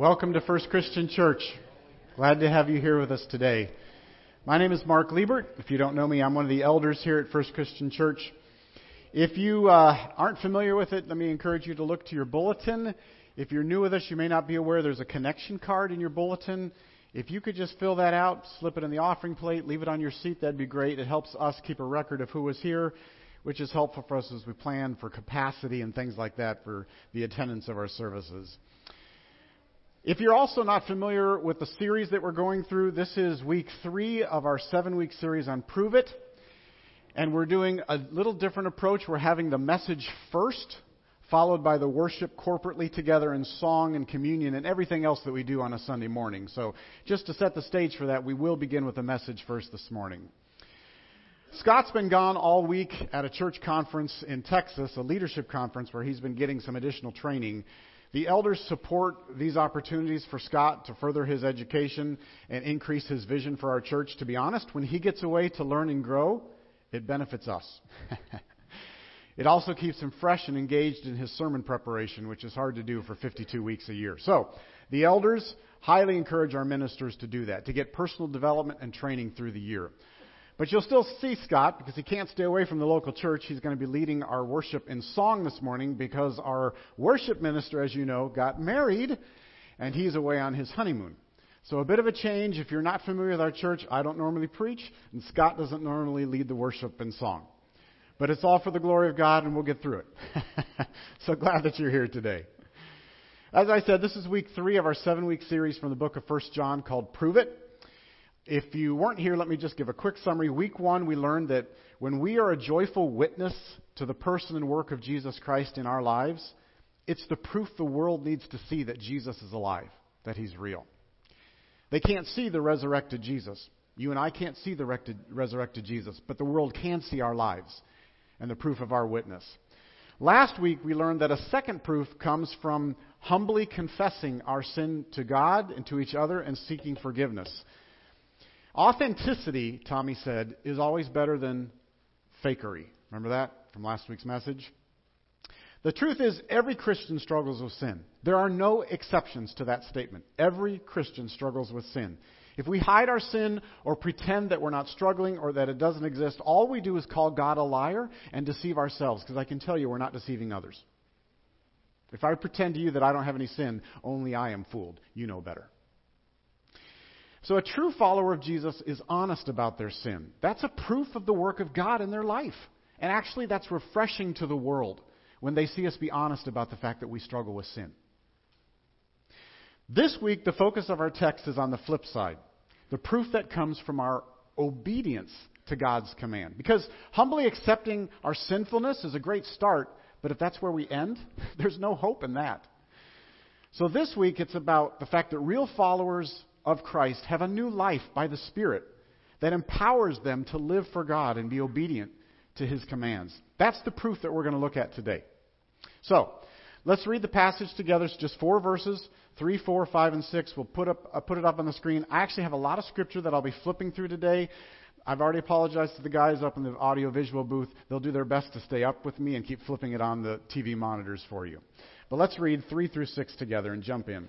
Welcome to First Christian Church. Glad to have you here with us today. My name is Mark Liebert. If you don't know me, I'm one of the elders here at First Christian Church. If you uh, aren't familiar with it, let me encourage you to look to your bulletin. If you're new with us, you may not be aware there's a connection card in your bulletin. If you could just fill that out, slip it in the offering plate, leave it on your seat, that'd be great. It helps us keep a record of who was here, which is helpful for us as we plan for capacity and things like that for the attendance of our services. If you're also not familiar with the series that we're going through, this is week three of our seven week series on Prove It. And we're doing a little different approach. We're having the message first, followed by the worship corporately together in song and communion and everything else that we do on a Sunday morning. So, just to set the stage for that, we will begin with the message first this morning. Scott's been gone all week at a church conference in Texas, a leadership conference where he's been getting some additional training. The elders support these opportunities for Scott to further his education and increase his vision for our church. To be honest, when he gets away to learn and grow, it benefits us. it also keeps him fresh and engaged in his sermon preparation, which is hard to do for 52 weeks a year. So, the elders highly encourage our ministers to do that, to get personal development and training through the year. But you'll still see Scott because he can't stay away from the local church. He's going to be leading our worship in song this morning because our worship minister, as you know, got married and he's away on his honeymoon. So a bit of a change. If you're not familiar with our church, I don't normally preach and Scott doesn't normally lead the worship in song. But it's all for the glory of God and we'll get through it. so glad that you're here today. As I said, this is week three of our seven week series from the book of First John called Prove It. If you weren't here, let me just give a quick summary. Week one, we learned that when we are a joyful witness to the person and work of Jesus Christ in our lives, it's the proof the world needs to see that Jesus is alive, that he's real. They can't see the resurrected Jesus. You and I can't see the resurrected Jesus, but the world can see our lives and the proof of our witness. Last week, we learned that a second proof comes from humbly confessing our sin to God and to each other and seeking forgiveness. Authenticity, Tommy said, is always better than fakery. Remember that from last week's message? The truth is, every Christian struggles with sin. There are no exceptions to that statement. Every Christian struggles with sin. If we hide our sin or pretend that we're not struggling or that it doesn't exist, all we do is call God a liar and deceive ourselves, because I can tell you we're not deceiving others. If I pretend to you that I don't have any sin, only I am fooled. You know better. So a true follower of Jesus is honest about their sin. That's a proof of the work of God in their life. And actually, that's refreshing to the world when they see us be honest about the fact that we struggle with sin. This week, the focus of our text is on the flip side the proof that comes from our obedience to God's command. Because humbly accepting our sinfulness is a great start, but if that's where we end, there's no hope in that. So this week, it's about the fact that real followers of Christ have a new life by the Spirit that empowers them to live for God and be obedient to His commands. That's the proof that we're going to look at today. So, let's read the passage together. It's just four verses 3, 4, 5, and 6. We'll put, up, uh, put it up on the screen. I actually have a lot of scripture that I'll be flipping through today. I've already apologized to the guys up in the audio visual booth. They'll do their best to stay up with me and keep flipping it on the TV monitors for you. But let's read 3 through 6 together and jump in.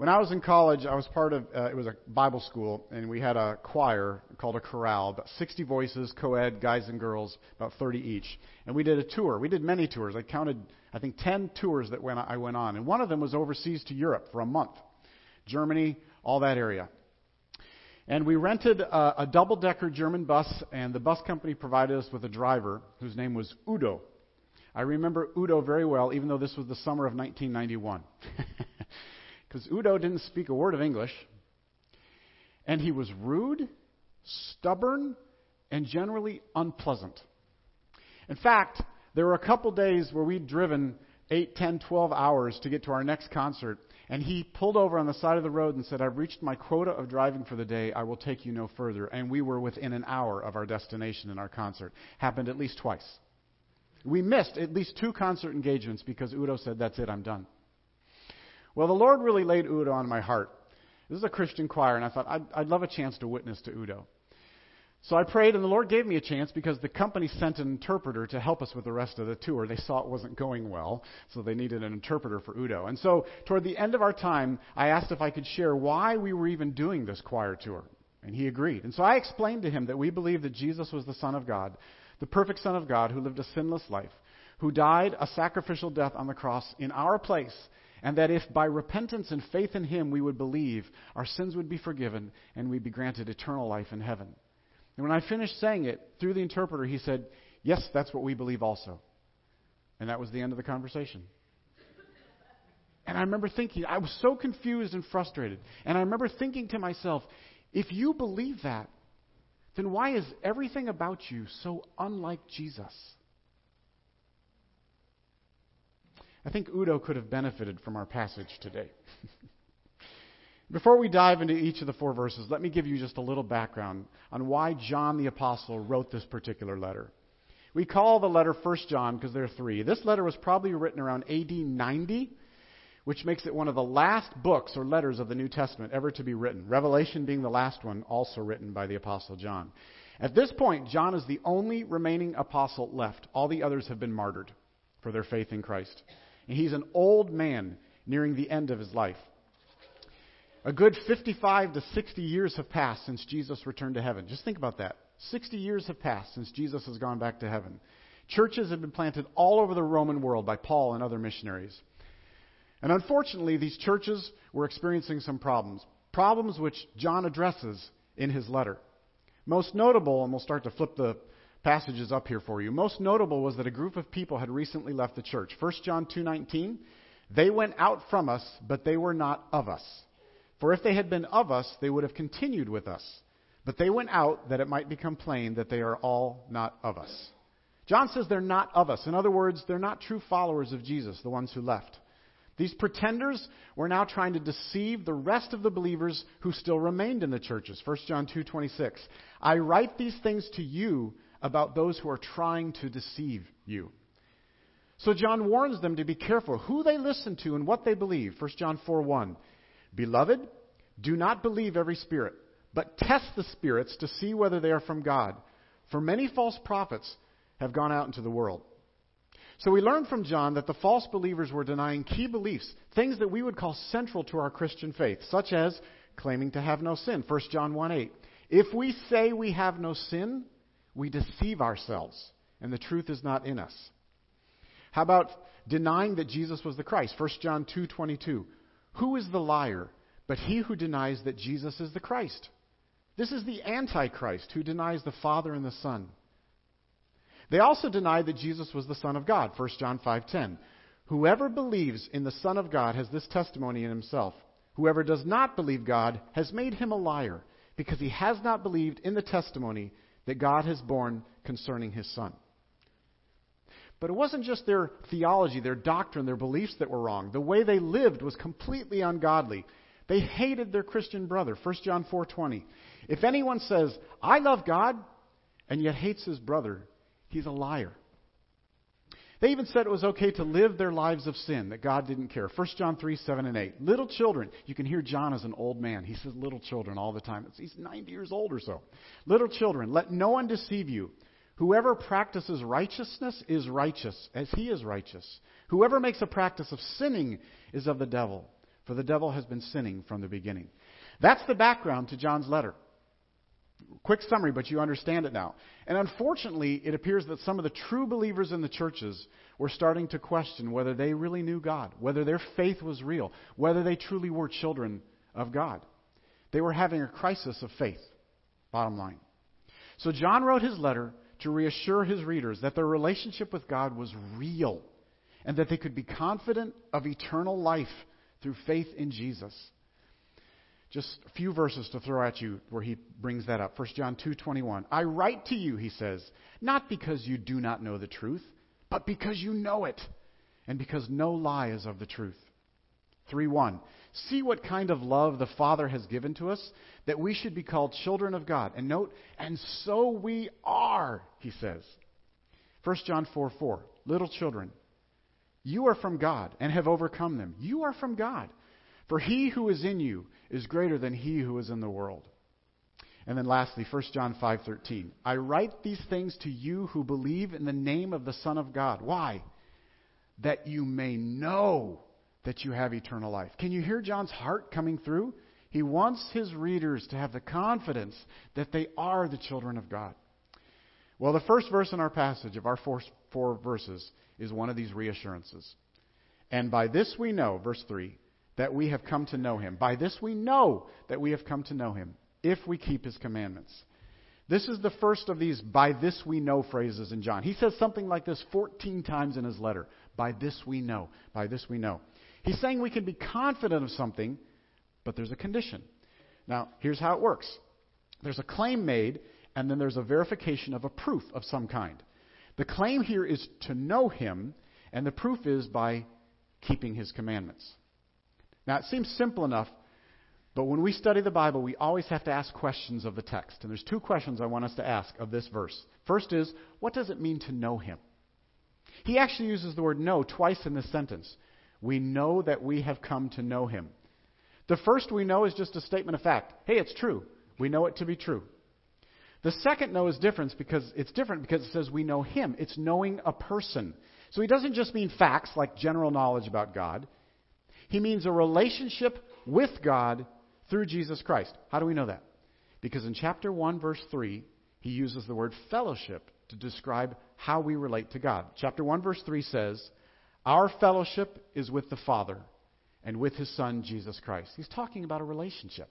When I was in college, I was part of, uh, it was a Bible school, and we had a choir called a chorale, about 60 voices, co ed, guys and girls, about 30 each. And we did a tour. We did many tours. I counted, I think, 10 tours that went, I went on. And one of them was overseas to Europe for a month Germany, all that area. And we rented a, a double decker German bus, and the bus company provided us with a driver whose name was Udo. I remember Udo very well, even though this was the summer of 1991. because Udo didn't speak a word of English. And he was rude, stubborn, and generally unpleasant. In fact, there were a couple days where we'd driven 8, 10, 12 hours to get to our next concert, And he pulled over on the side of the road and said, I've reached my quota of driving for the day. I will take you no further. And we were within an hour of our destination in our concert. Happened at least twice. We missed at least two concert engagements because Udo said, That's it, I'm done. Well, the Lord really laid Udo on my heart. This is a Christian choir, and I thought, I'd, I'd love a chance to witness to Udo. So I prayed, and the Lord gave me a chance because the company sent an interpreter to help us with the rest of the tour. They saw it wasn't going well, so they needed an interpreter for Udo. And so, toward the end of our time, I asked if I could share why we were even doing this choir tour. And he agreed. And so I explained to him that we believe that Jesus was the Son of God, the perfect Son of God who lived a sinless life, who died a sacrificial death on the cross in our place, and that if by repentance and faith in him we would believe, our sins would be forgiven and we'd be granted eternal life in heaven. And when I finished saying it through the interpreter, he said, Yes, that's what we believe also. And that was the end of the conversation. And I remember thinking, I was so confused and frustrated. And I remember thinking to myself, if you believe that, then why is everything about you so unlike Jesus? I think Udo could have benefited from our passage today. Before we dive into each of the four verses, let me give you just a little background on why John the Apostle wrote this particular letter. We call the letter 1 John because there are three. This letter was probably written around AD 90, which makes it one of the last books or letters of the New Testament ever to be written. Revelation being the last one, also written by the Apostle John. At this point, John is the only remaining apostle left. All the others have been martyred for their faith in Christ. And he's an old man nearing the end of his life. A good 55 to 60 years have passed since Jesus returned to heaven. Just think about that. 60 years have passed since Jesus has gone back to heaven. Churches have been planted all over the Roman world by Paul and other missionaries. And unfortunately, these churches were experiencing some problems. Problems which John addresses in his letter. Most notable, and we'll start to flip the passages up here for you. Most notable was that a group of people had recently left the church. 1 John 2:19, they went out from us, but they were not of us. For if they had been of us, they would have continued with us. But they went out that it might become plain that they are all not of us. John says they're not of us. In other words, they're not true followers of Jesus, the ones who left. These pretenders were now trying to deceive the rest of the believers who still remained in the churches. 1 John 2:26. I write these things to you about those who are trying to deceive you. So John warns them to be careful who they listen to and what they believe. 1 John 4 1. Beloved, do not believe every spirit, but test the spirits to see whether they are from God. For many false prophets have gone out into the world. So we learn from John that the false believers were denying key beliefs, things that we would call central to our Christian faith, such as claiming to have no sin. 1 John 1 8. If we say we have no sin, we deceive ourselves, and the truth is not in us. How about denying that Jesus was the Christ? 1 John 2:22. Who is the liar but he who denies that Jesus is the Christ? This is the Antichrist who denies the Father and the Son. They also denied that Jesus was the Son of God, 1 John 5:10. Whoever believes in the Son of God has this testimony in himself. Whoever does not believe God has made him a liar, because he has not believed in the testimony that God has borne concerning his Son. But it wasn't just their theology, their doctrine, their beliefs that were wrong. The way they lived was completely ungodly. They hated their Christian brother. 1 John 4:20. If anyone says, "I love God," and yet hates his brother, he's a liar. They even said it was okay to live their lives of sin, that God didn't care. 1 John 3, 7 and 8. Little children, you can hear John as an old man. He says little children all the time. He's 90 years old or so. Little children, let no one deceive you. Whoever practices righteousness is righteous, as he is righteous. Whoever makes a practice of sinning is of the devil, for the devil has been sinning from the beginning. That's the background to John's letter. Quick summary, but you understand it now. And unfortunately, it appears that some of the true believers in the churches were starting to question whether they really knew God, whether their faith was real, whether they truly were children of God. They were having a crisis of faith, bottom line. So John wrote his letter to reassure his readers that their relationship with God was real and that they could be confident of eternal life through faith in Jesus. Just a few verses to throw at you where he brings that up. 1 John 2:21. I write to you, he says, not because you do not know the truth, but because you know it, and because no lie is of the truth. 3 1. See what kind of love the Father has given to us, that we should be called children of God. And note, and so we are, he says. 1 John 4 4. Little children, you are from God and have overcome them. You are from God. For he who is in you is greater than he who is in the world. And then lastly, 1 John 5:13. I write these things to you who believe in the name of the Son of God. Why? That you may know that you have eternal life. Can you hear John's heart coming through? He wants his readers to have the confidence that they are the children of God. Well, the first verse in our passage of our four, four verses is one of these reassurances. And by this we know, verse 3, that we have come to know him. By this we know that we have come to know him, if we keep his commandments. This is the first of these by this we know phrases in John. He says something like this 14 times in his letter. By this we know. By this we know. He's saying we can be confident of something, but there's a condition. Now, here's how it works there's a claim made, and then there's a verification of a proof of some kind. The claim here is to know him, and the proof is by keeping his commandments. Now, it seems simple enough, but when we study the Bible, we always have to ask questions of the text. And there's two questions I want us to ask of this verse. First is, what does it mean to know him? He actually uses the word know twice in this sentence. We know that we have come to know him. The first we know is just a statement of fact. Hey, it's true. We know it to be true. The second know is different because it's different because it says we know him. It's knowing a person. So he doesn't just mean facts like general knowledge about God. He means a relationship with God through Jesus Christ. How do we know that? Because in chapter 1 verse 3, he uses the word fellowship to describe how we relate to God. Chapter 1 verse 3 says, our fellowship is with the Father and with His Son, Jesus Christ. He's talking about a relationship.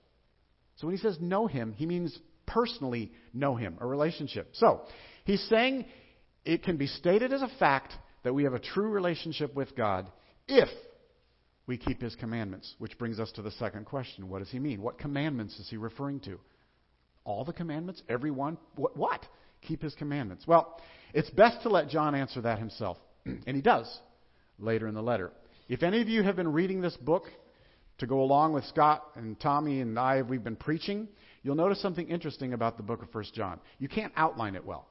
So when he says know Him, he means personally know Him, a relationship. So he's saying it can be stated as a fact that we have a true relationship with God if we keep His commandments. Which brings us to the second question What does He mean? What commandments is He referring to? All the commandments? Every one? What? what? Keep His commandments. Well, it's best to let John answer that himself. and he does later in the letter. If any of you have been reading this book to go along with Scott and Tommy and I, we've been preaching, you'll notice something interesting about the book of 1 John. You can't outline it well.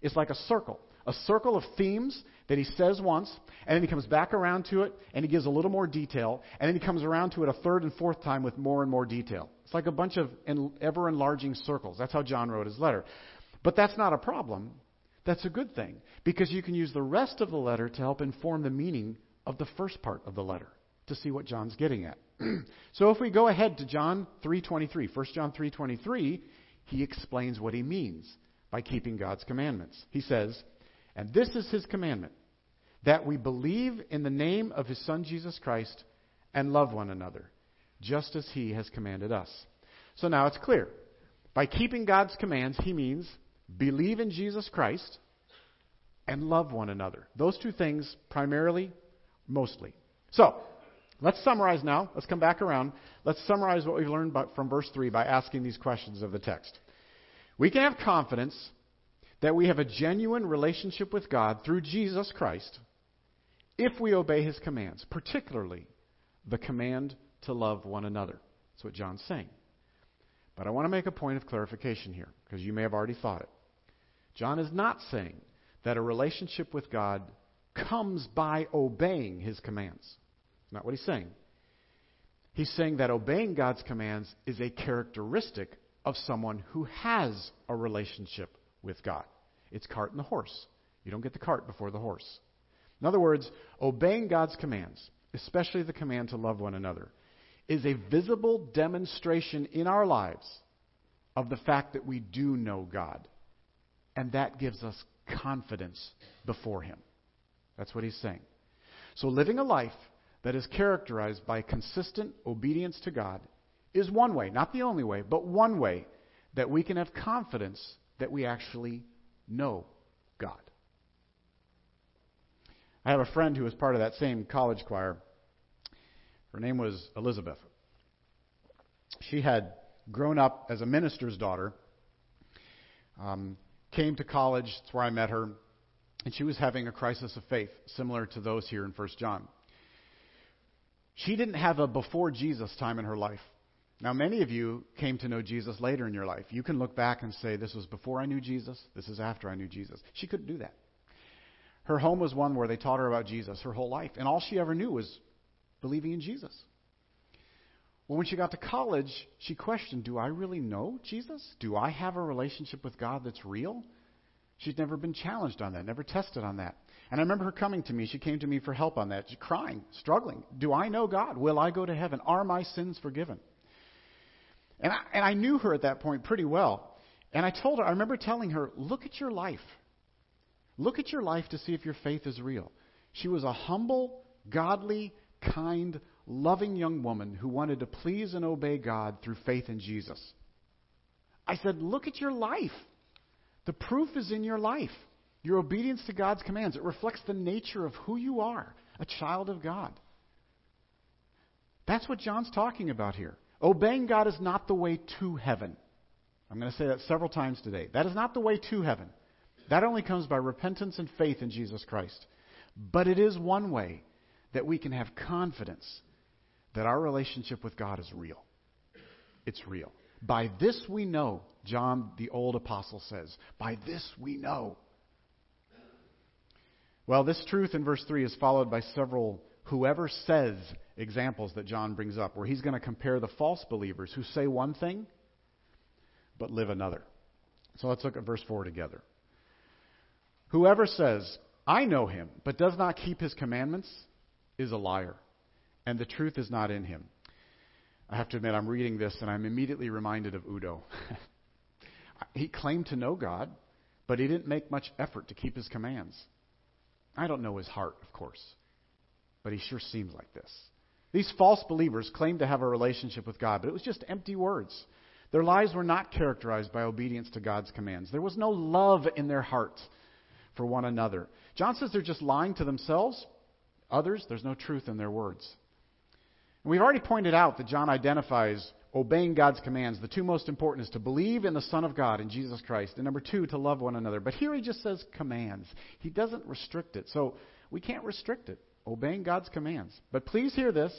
It's like a circle, a circle of themes that he says once, and then he comes back around to it, and he gives a little more detail, and then he comes around to it a third and fourth time with more and more detail. It's like a bunch of ever enlarging circles. That's how John wrote his letter. But that's not a problem that's a good thing because you can use the rest of the letter to help inform the meaning of the first part of the letter to see what John's getting at. so if we go ahead to John 3:23, 1 John 3:23, he explains what he means by keeping God's commandments. He says, "And this is his commandment, that we believe in the name of his son Jesus Christ and love one another, just as he has commanded us." So now it's clear. By keeping God's commands, he means believe in Jesus Christ, and love one another. Those two things, primarily, mostly. So, let's summarize now. Let's come back around. Let's summarize what we've learned from verse 3 by asking these questions of the text. We can have confidence that we have a genuine relationship with God through Jesus Christ if we obey his commands, particularly the command to love one another. That's what John's saying. But I want to make a point of clarification here, because you may have already thought it. John is not saying that a relationship with God comes by obeying his commands. Not what he's saying. He's saying that obeying God's commands is a characteristic of someone who has a relationship with God. It's cart and the horse. You don't get the cart before the horse. In other words, obeying God's commands, especially the command to love one another, is a visible demonstration in our lives of the fact that we do know God. And that gives us confidence before Him. That's what he's saying. So, living a life that is characterized by consistent obedience to God is one way, not the only way, but one way that we can have confidence that we actually know God. I have a friend who was part of that same college choir. Her name was Elizabeth. She had grown up as a minister's daughter, um, came to college, that's where I met her, and she was having a crisis of faith, similar to those here in 1 John. She didn't have a before Jesus time in her life. Now, many of you came to know Jesus later in your life. You can look back and say, This was before I knew Jesus, this is after I knew Jesus. She couldn't do that. Her home was one where they taught her about Jesus her whole life, and all she ever knew was believing in Jesus. Well, when she got to college, she questioned Do I really know Jesus? Do I have a relationship with God that's real? She'd never been challenged on that, never tested on that. And I remember her coming to me. She came to me for help on that, She's crying, struggling. Do I know God? Will I go to heaven? Are my sins forgiven? And I, and I knew her at that point pretty well. And I told her, I remember telling her, look at your life. Look at your life to see if your faith is real. She was a humble, godly, kind, loving young woman who wanted to please and obey God through faith in Jesus. I said, Look at your life. The proof is in your life. Your obedience to God's commands. It reflects the nature of who you are, a child of God. That's what John's talking about here. Obeying God is not the way to heaven. I'm going to say that several times today. That is not the way to heaven. That only comes by repentance and faith in Jesus Christ. But it is one way that we can have confidence that our relationship with God is real. It's real. By this we know, John the old apostle says, by this we know. Well, this truth in verse 3 is followed by several whoever says examples that John brings up, where he's going to compare the false believers who say one thing but live another. So let's look at verse 4 together. Whoever says, I know him, but does not keep his commandments, is a liar, and the truth is not in him. I have to admit, I'm reading this and I'm immediately reminded of Udo. he claimed to know God, but he didn't make much effort to keep his commands. I don't know his heart, of course but he sure seems like this. These false believers claimed to have a relationship with God, but it was just empty words. Their lives were not characterized by obedience to God's commands. There was no love in their hearts for one another. John says they're just lying to themselves. Others, there's no truth in their words. And we've already pointed out that John identifies obeying God's commands. The two most important is to believe in the Son of God, in Jesus Christ, and number two, to love one another. But here he just says commands. He doesn't restrict it. So we can't restrict it obeying God's commands. But please hear this.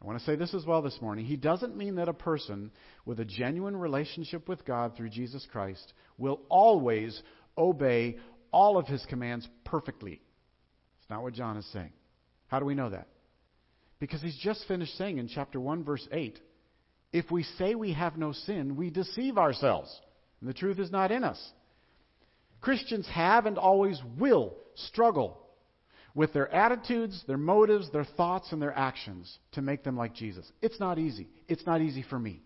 I want to say this as well this morning. He doesn't mean that a person with a genuine relationship with God through Jesus Christ will always obey all of his commands perfectly. It's not what John is saying. How do we know that? Because he's just finished saying in chapter 1, verse 8 if we say we have no sin, we deceive ourselves, and the truth is not in us. Christians have and always will struggle with their attitudes, their motives, their thoughts, and their actions to make them like Jesus. It's not easy. It's not easy for me.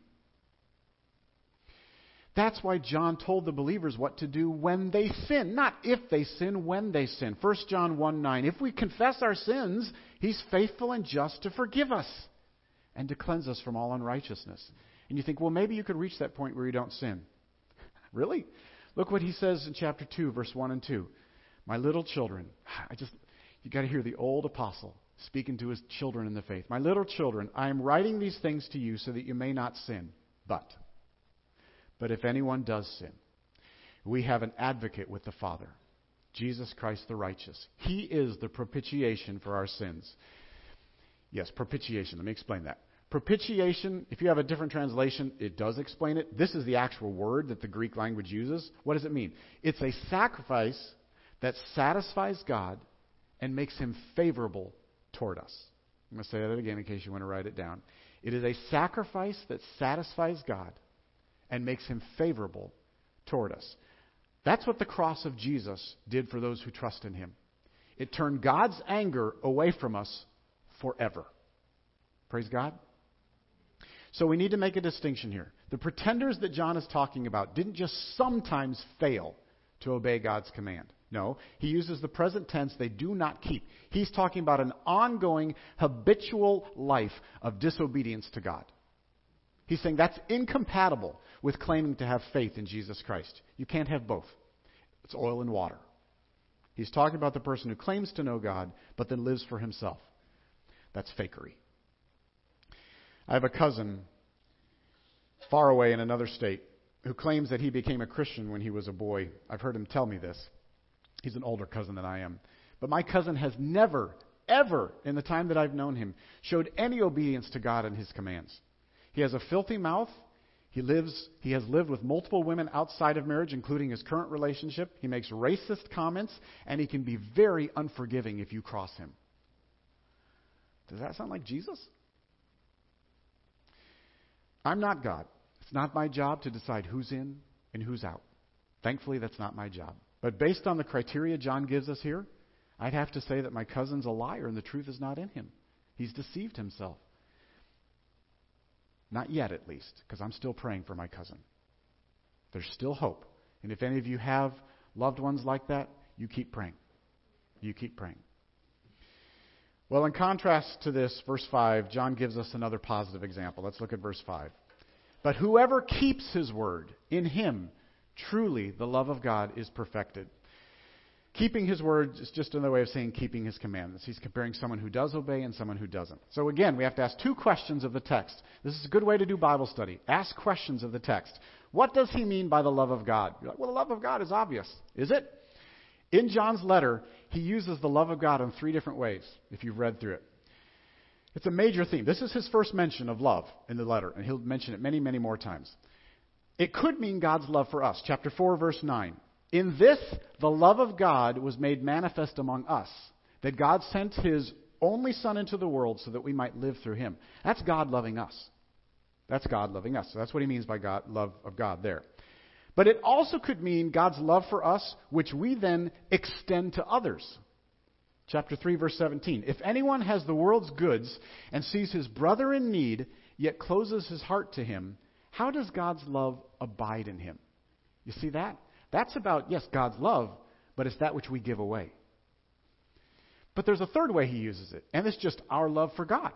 That's why John told the believers what to do when they sin. Not if they sin, when they sin. 1 John 1 9. If we confess our sins, he's faithful and just to forgive us and to cleanse us from all unrighteousness. And you think, well, maybe you could reach that point where you don't sin. really? Look what he says in chapter 2, verse 1 and 2. My little children, I just you got to hear the old apostle speaking to his children in the faith. My little children, I am writing these things to you so that you may not sin. But, but if anyone does sin, we have an advocate with the Father, Jesus Christ the righteous. He is the propitiation for our sins. Yes, propitiation. Let me explain that. Propitiation, if you have a different translation, it does explain it. This is the actual word that the Greek language uses. What does it mean? It's a sacrifice that satisfies God and makes him favorable toward us. I'm going to say that again in case you want to write it down. It is a sacrifice that satisfies God and makes him favorable toward us. That's what the cross of Jesus did for those who trust in him. It turned God's anger away from us forever. Praise God. So we need to make a distinction here. The pretenders that John is talking about didn't just sometimes fail to obey God's command. No, he uses the present tense, they do not keep. He's talking about an ongoing, habitual life of disobedience to God. He's saying that's incompatible with claiming to have faith in Jesus Christ. You can't have both. It's oil and water. He's talking about the person who claims to know God, but then lives for himself. That's fakery. I have a cousin far away in another state who claims that he became a Christian when he was a boy. I've heard him tell me this. He's an older cousin than I am. But my cousin has never, ever, in the time that I've known him, showed any obedience to God and his commands. He has a filthy mouth. He lives he has lived with multiple women outside of marriage, including his current relationship. He makes racist comments, and he can be very unforgiving if you cross him. Does that sound like Jesus? I'm not God. It's not my job to decide who's in and who's out. Thankfully, that's not my job. But based on the criteria John gives us here, I'd have to say that my cousin's a liar and the truth is not in him. He's deceived himself. Not yet, at least, because I'm still praying for my cousin. There's still hope. And if any of you have loved ones like that, you keep praying. You keep praying. Well, in contrast to this, verse 5, John gives us another positive example. Let's look at verse 5. But whoever keeps his word, in him truly the love of God is perfected. Keeping his word is just another way of saying keeping his commandments. He's comparing someone who does obey and someone who doesn't. So again, we have to ask two questions of the text. This is a good way to do Bible study. Ask questions of the text. What does he mean by the love of God? Like, well, the love of God is obvious. Is it? In John's letter, he uses the love of God in three different ways, if you've read through it. It's a major theme. This is his first mention of love in the letter, and he'll mention it many, many more times. It could mean God's love for us. Chapter 4, verse 9. In this, the love of God was made manifest among us, that God sent his only Son into the world so that we might live through him. That's God loving us. That's God loving us. So that's what he means by God, love of God there. But it also could mean God's love for us, which we then extend to others. Chapter 3, verse 17. If anyone has the world's goods and sees his brother in need, yet closes his heart to him, how does God's love abide in him? You see that? That's about, yes, God's love, but it's that which we give away. But there's a third way he uses it, and it's just our love for God.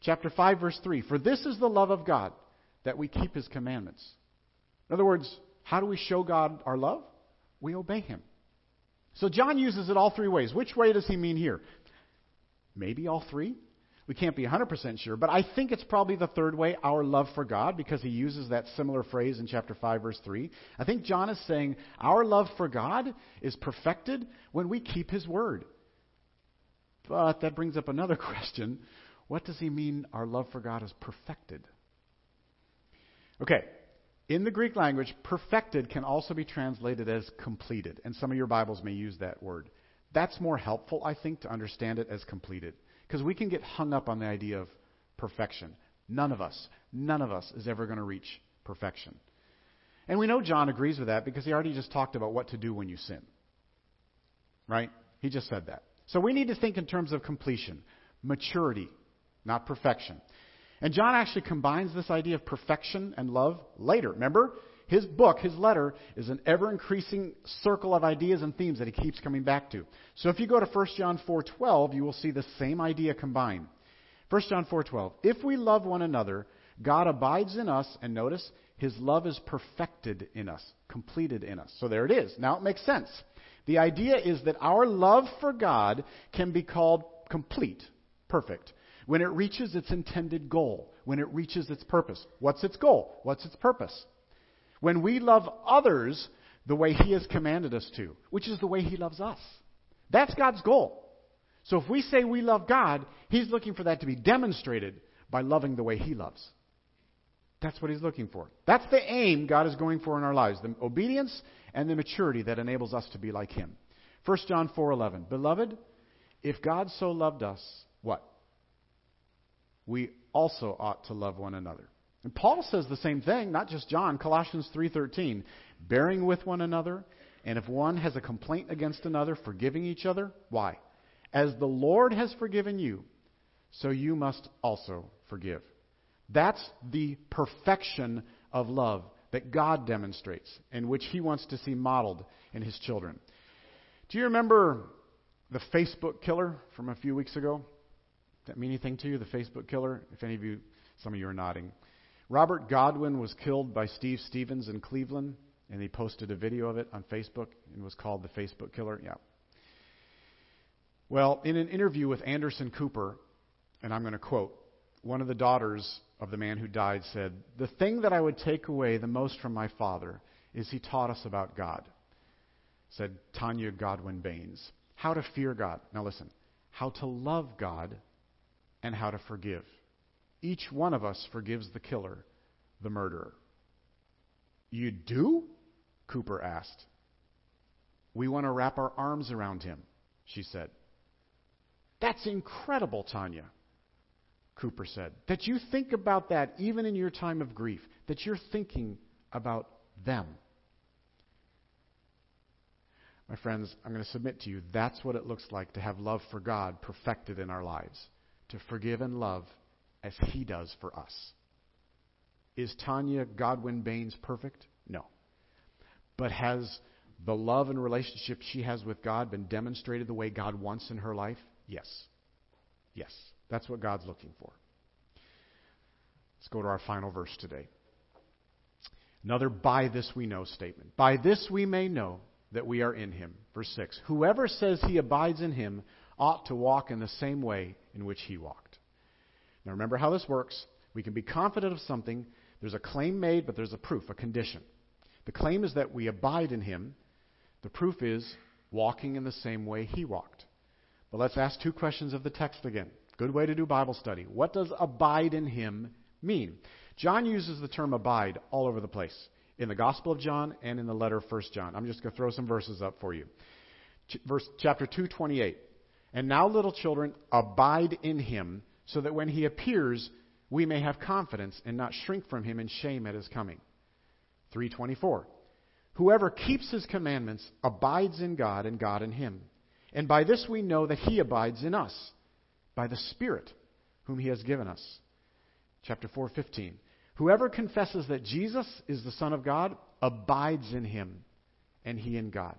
Chapter 5, verse 3 For this is the love of God, that we keep his commandments. In other words, how do we show God our love? We obey Him. So John uses it all three ways. Which way does he mean here? Maybe all three. We can't be 100% sure, but I think it's probably the third way, our love for God, because he uses that similar phrase in chapter 5, verse 3. I think John is saying our love for God is perfected when we keep his word. But that brings up another question. What does he mean our love for God is perfected? Okay, in the Greek language, perfected can also be translated as completed, and some of your Bibles may use that word. That's more helpful, I think, to understand it as completed. Because we can get hung up on the idea of perfection. None of us, none of us is ever going to reach perfection. And we know John agrees with that because he already just talked about what to do when you sin. Right? He just said that. So we need to think in terms of completion, maturity, not perfection. And John actually combines this idea of perfection and love later. Remember? His book, his letter, is an ever increasing circle of ideas and themes that he keeps coming back to. So if you go to 1 John 4:12, you will see the same idea combined. 1 John 4:12. If we love one another, God abides in us, and notice, his love is perfected in us, completed in us. So there it is. Now it makes sense. The idea is that our love for God can be called complete, perfect when it reaches its intended goal, when it reaches its purpose. What's its goal? What's its purpose? When we love others the way He has commanded us to, which is the way He loves us. That's God's goal. So if we say we love God, He's looking for that to be demonstrated by loving the way He loves. That's what He's looking for. That's the aim God is going for in our lives the obedience and the maturity that enables us to be like Him. 1 John 4:11 Beloved, if God so loved us, what? we also ought to love one another. And Paul says the same thing, not just John, Colossians 3:13, bearing with one another, and if one has a complaint against another, forgiving each other. Why? As the Lord has forgiven you, so you must also forgive. That's the perfection of love that God demonstrates and which he wants to see modeled in his children. Do you remember the Facebook killer from a few weeks ago? that mean anything to you, the Facebook killer? If any of you, some of you are nodding. Robert Godwin was killed by Steve Stephens in Cleveland, and he posted a video of it on Facebook and was called the Facebook killer. Yeah. Well, in an interview with Anderson Cooper, and I'm going to quote, one of the daughters of the man who died said, The thing that I would take away the most from my father is he taught us about God, said Tanya Godwin Baines. How to fear God. Now listen, how to love God and how to forgive. Each one of us forgives the killer, the murderer. You do? Cooper asked. We want to wrap our arms around him, she said. That's incredible, Tanya, Cooper said. That you think about that even in your time of grief, that you're thinking about them. My friends, I'm going to submit to you that's what it looks like to have love for God perfected in our lives, to forgive and love as He does for us. Is Tanya Godwin Baines perfect? No. But has the love and relationship she has with God been demonstrated the way God wants in her life? Yes. Yes. That's what God's looking for. Let's go to our final verse today. Another by this we know statement. By this we may know that we are in him. Verse 6. Whoever says he abides in him ought to walk in the same way in which he walked. Now remember how this works. We can be confident of something. There's a claim made, but there's a proof, a condition. The claim is that we abide in him. The proof is walking in the same way he walked. But let's ask two questions of the text again. Good way to do Bible study. What does abide in him mean? John uses the term abide all over the place in the Gospel of John and in the letter of 1 John. I'm just going to throw some verses up for you. Ch- verse chapter 228. And now little children abide in him so that when he appears we may have confidence and not shrink from him in shame at his coming. 324. Whoever keeps his commandments abides in God and God in him. And by this we know that he abides in us by the Spirit whom he has given us. Chapter 4:15. Whoever confesses that Jesus is the Son of God abides in him, and he in God.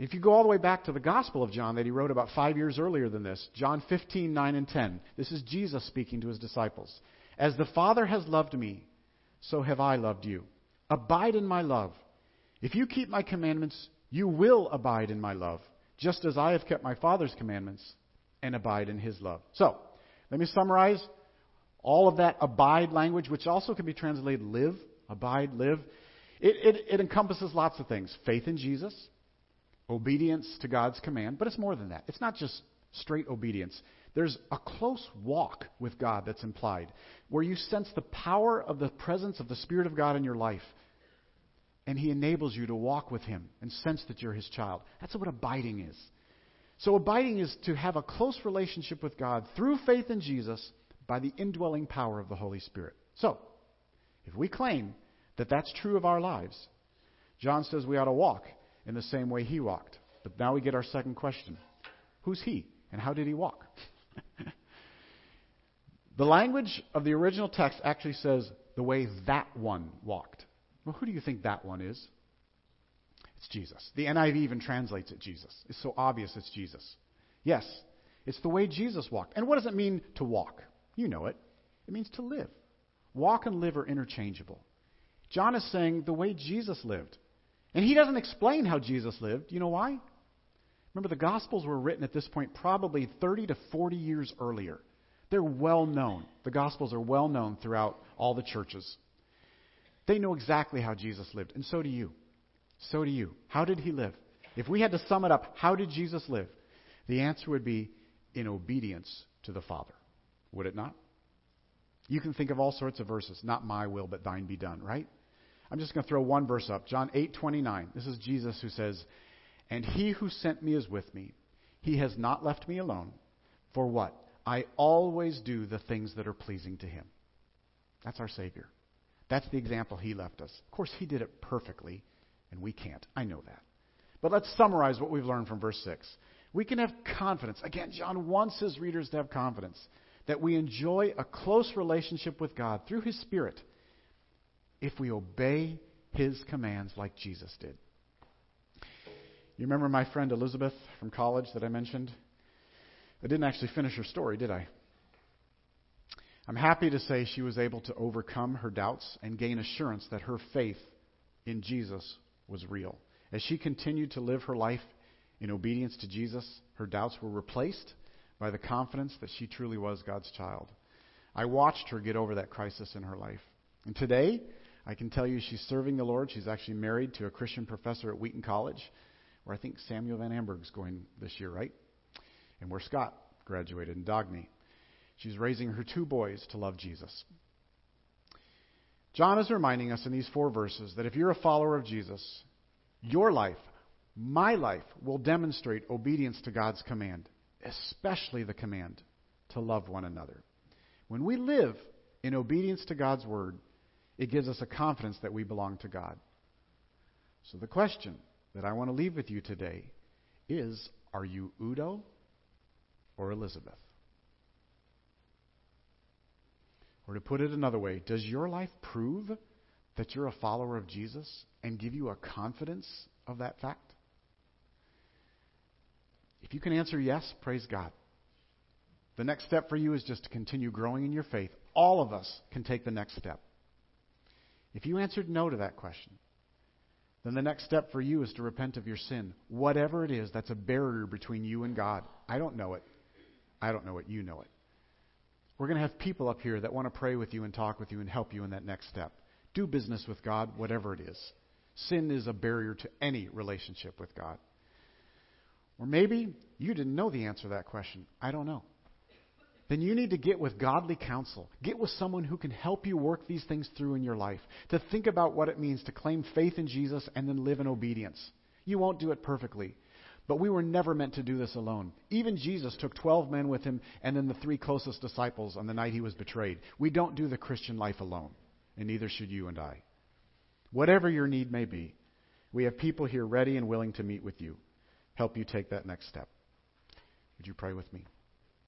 If you go all the way back to the Gospel of John that he wrote about five years earlier than this, John 15, 9 and 10, this is Jesus speaking to his disciples. As the Father has loved me, so have I loved you. Abide in my love. If you keep my commandments, you will abide in my love, just as I have kept my Father's commandments and abide in his love. So, let me summarize all of that abide language, which also can be translated live, abide, live. It, it, it encompasses lots of things faith in Jesus, obedience to God's command, but it's more than that. It's not just straight obedience. There's a close walk with God that's implied, where you sense the power of the presence of the Spirit of God in your life. And He enables you to walk with Him and sense that you're His child. That's what abiding is. So, abiding is to have a close relationship with God through faith in Jesus by the indwelling power of the Holy Spirit. So, if we claim that that's true of our lives, John says we ought to walk in the same way he walked. But now we get our second question Who's he, and how did he walk? the language of the original text actually says the way that one walked. Well, who do you think that one is? It's Jesus. The NIV even translates it Jesus. It's so obvious it's Jesus. Yes, it's the way Jesus walked. And what does it mean to walk? You know it. It means to live. Walk and live are interchangeable. John is saying the way Jesus lived. And he doesn't explain how Jesus lived. You know why? Remember, the Gospels were written at this point probably 30 to 40 years earlier. They're well known. The Gospels are well known throughout all the churches. They know exactly how Jesus lived, and so do you. So do you. How did he live? If we had to sum it up, how did Jesus live? The answer would be in obedience to the Father. Would it not? You can think of all sorts of verses. Not my will, but thine be done, right? I'm just going to throw one verse up. John 8:29. This is Jesus who says, "And he who sent me is with me. He has not left me alone. For what? I always do the things that are pleasing to him." That's our Savior. That's the example he left us. Of course, he did it perfectly, and we can't. I know that. But let's summarize what we've learned from verse 6. We can have confidence. Again, John wants his readers to have confidence that we enjoy a close relationship with God through His Spirit if we obey His commands like Jesus did. You remember my friend Elizabeth from college that I mentioned? I didn't actually finish her story, did I? I'm happy to say she was able to overcome her doubts and gain assurance that her faith in Jesus was real. As she continued to live her life in obedience to Jesus, her doubts were replaced by the confidence that she truly was God's child. I watched her get over that crisis in her life. And today, I can tell you she's serving the Lord. She's actually married to a Christian professor at Wheaton College, where I think Samuel Van Amberg's going this year, right? and where Scott graduated in Dogny. She's raising her two boys to love Jesus. John is reminding us in these four verses that if you're a follower of Jesus, your life, my life, will demonstrate obedience to God's command, especially the command to love one another. When we live in obedience to God's word, it gives us a confidence that we belong to God. So the question that I want to leave with you today is Are you Udo or Elizabeth? Or to put it another way, does your life prove that you're a follower of Jesus and give you a confidence of that fact? If you can answer yes, praise God. The next step for you is just to continue growing in your faith. All of us can take the next step. If you answered no to that question, then the next step for you is to repent of your sin. Whatever it is that's a barrier between you and God. I don't know it. I don't know it. You know it. We're going to have people up here that want to pray with you and talk with you and help you in that next step. Do business with God, whatever it is. Sin is a barrier to any relationship with God. Or maybe you didn't know the answer to that question. I don't know then you need to get with godly counsel. Get with someone who can help you work these things through in your life. To think about what it means to claim faith in Jesus and then live in obedience. You won't do it perfectly. But we were never meant to do this alone. Even Jesus took 12 men with him and then the three closest disciples on the night he was betrayed. We don't do the Christian life alone, and neither should you and I. Whatever your need may be, we have people here ready and willing to meet with you, help you take that next step. Would you pray with me?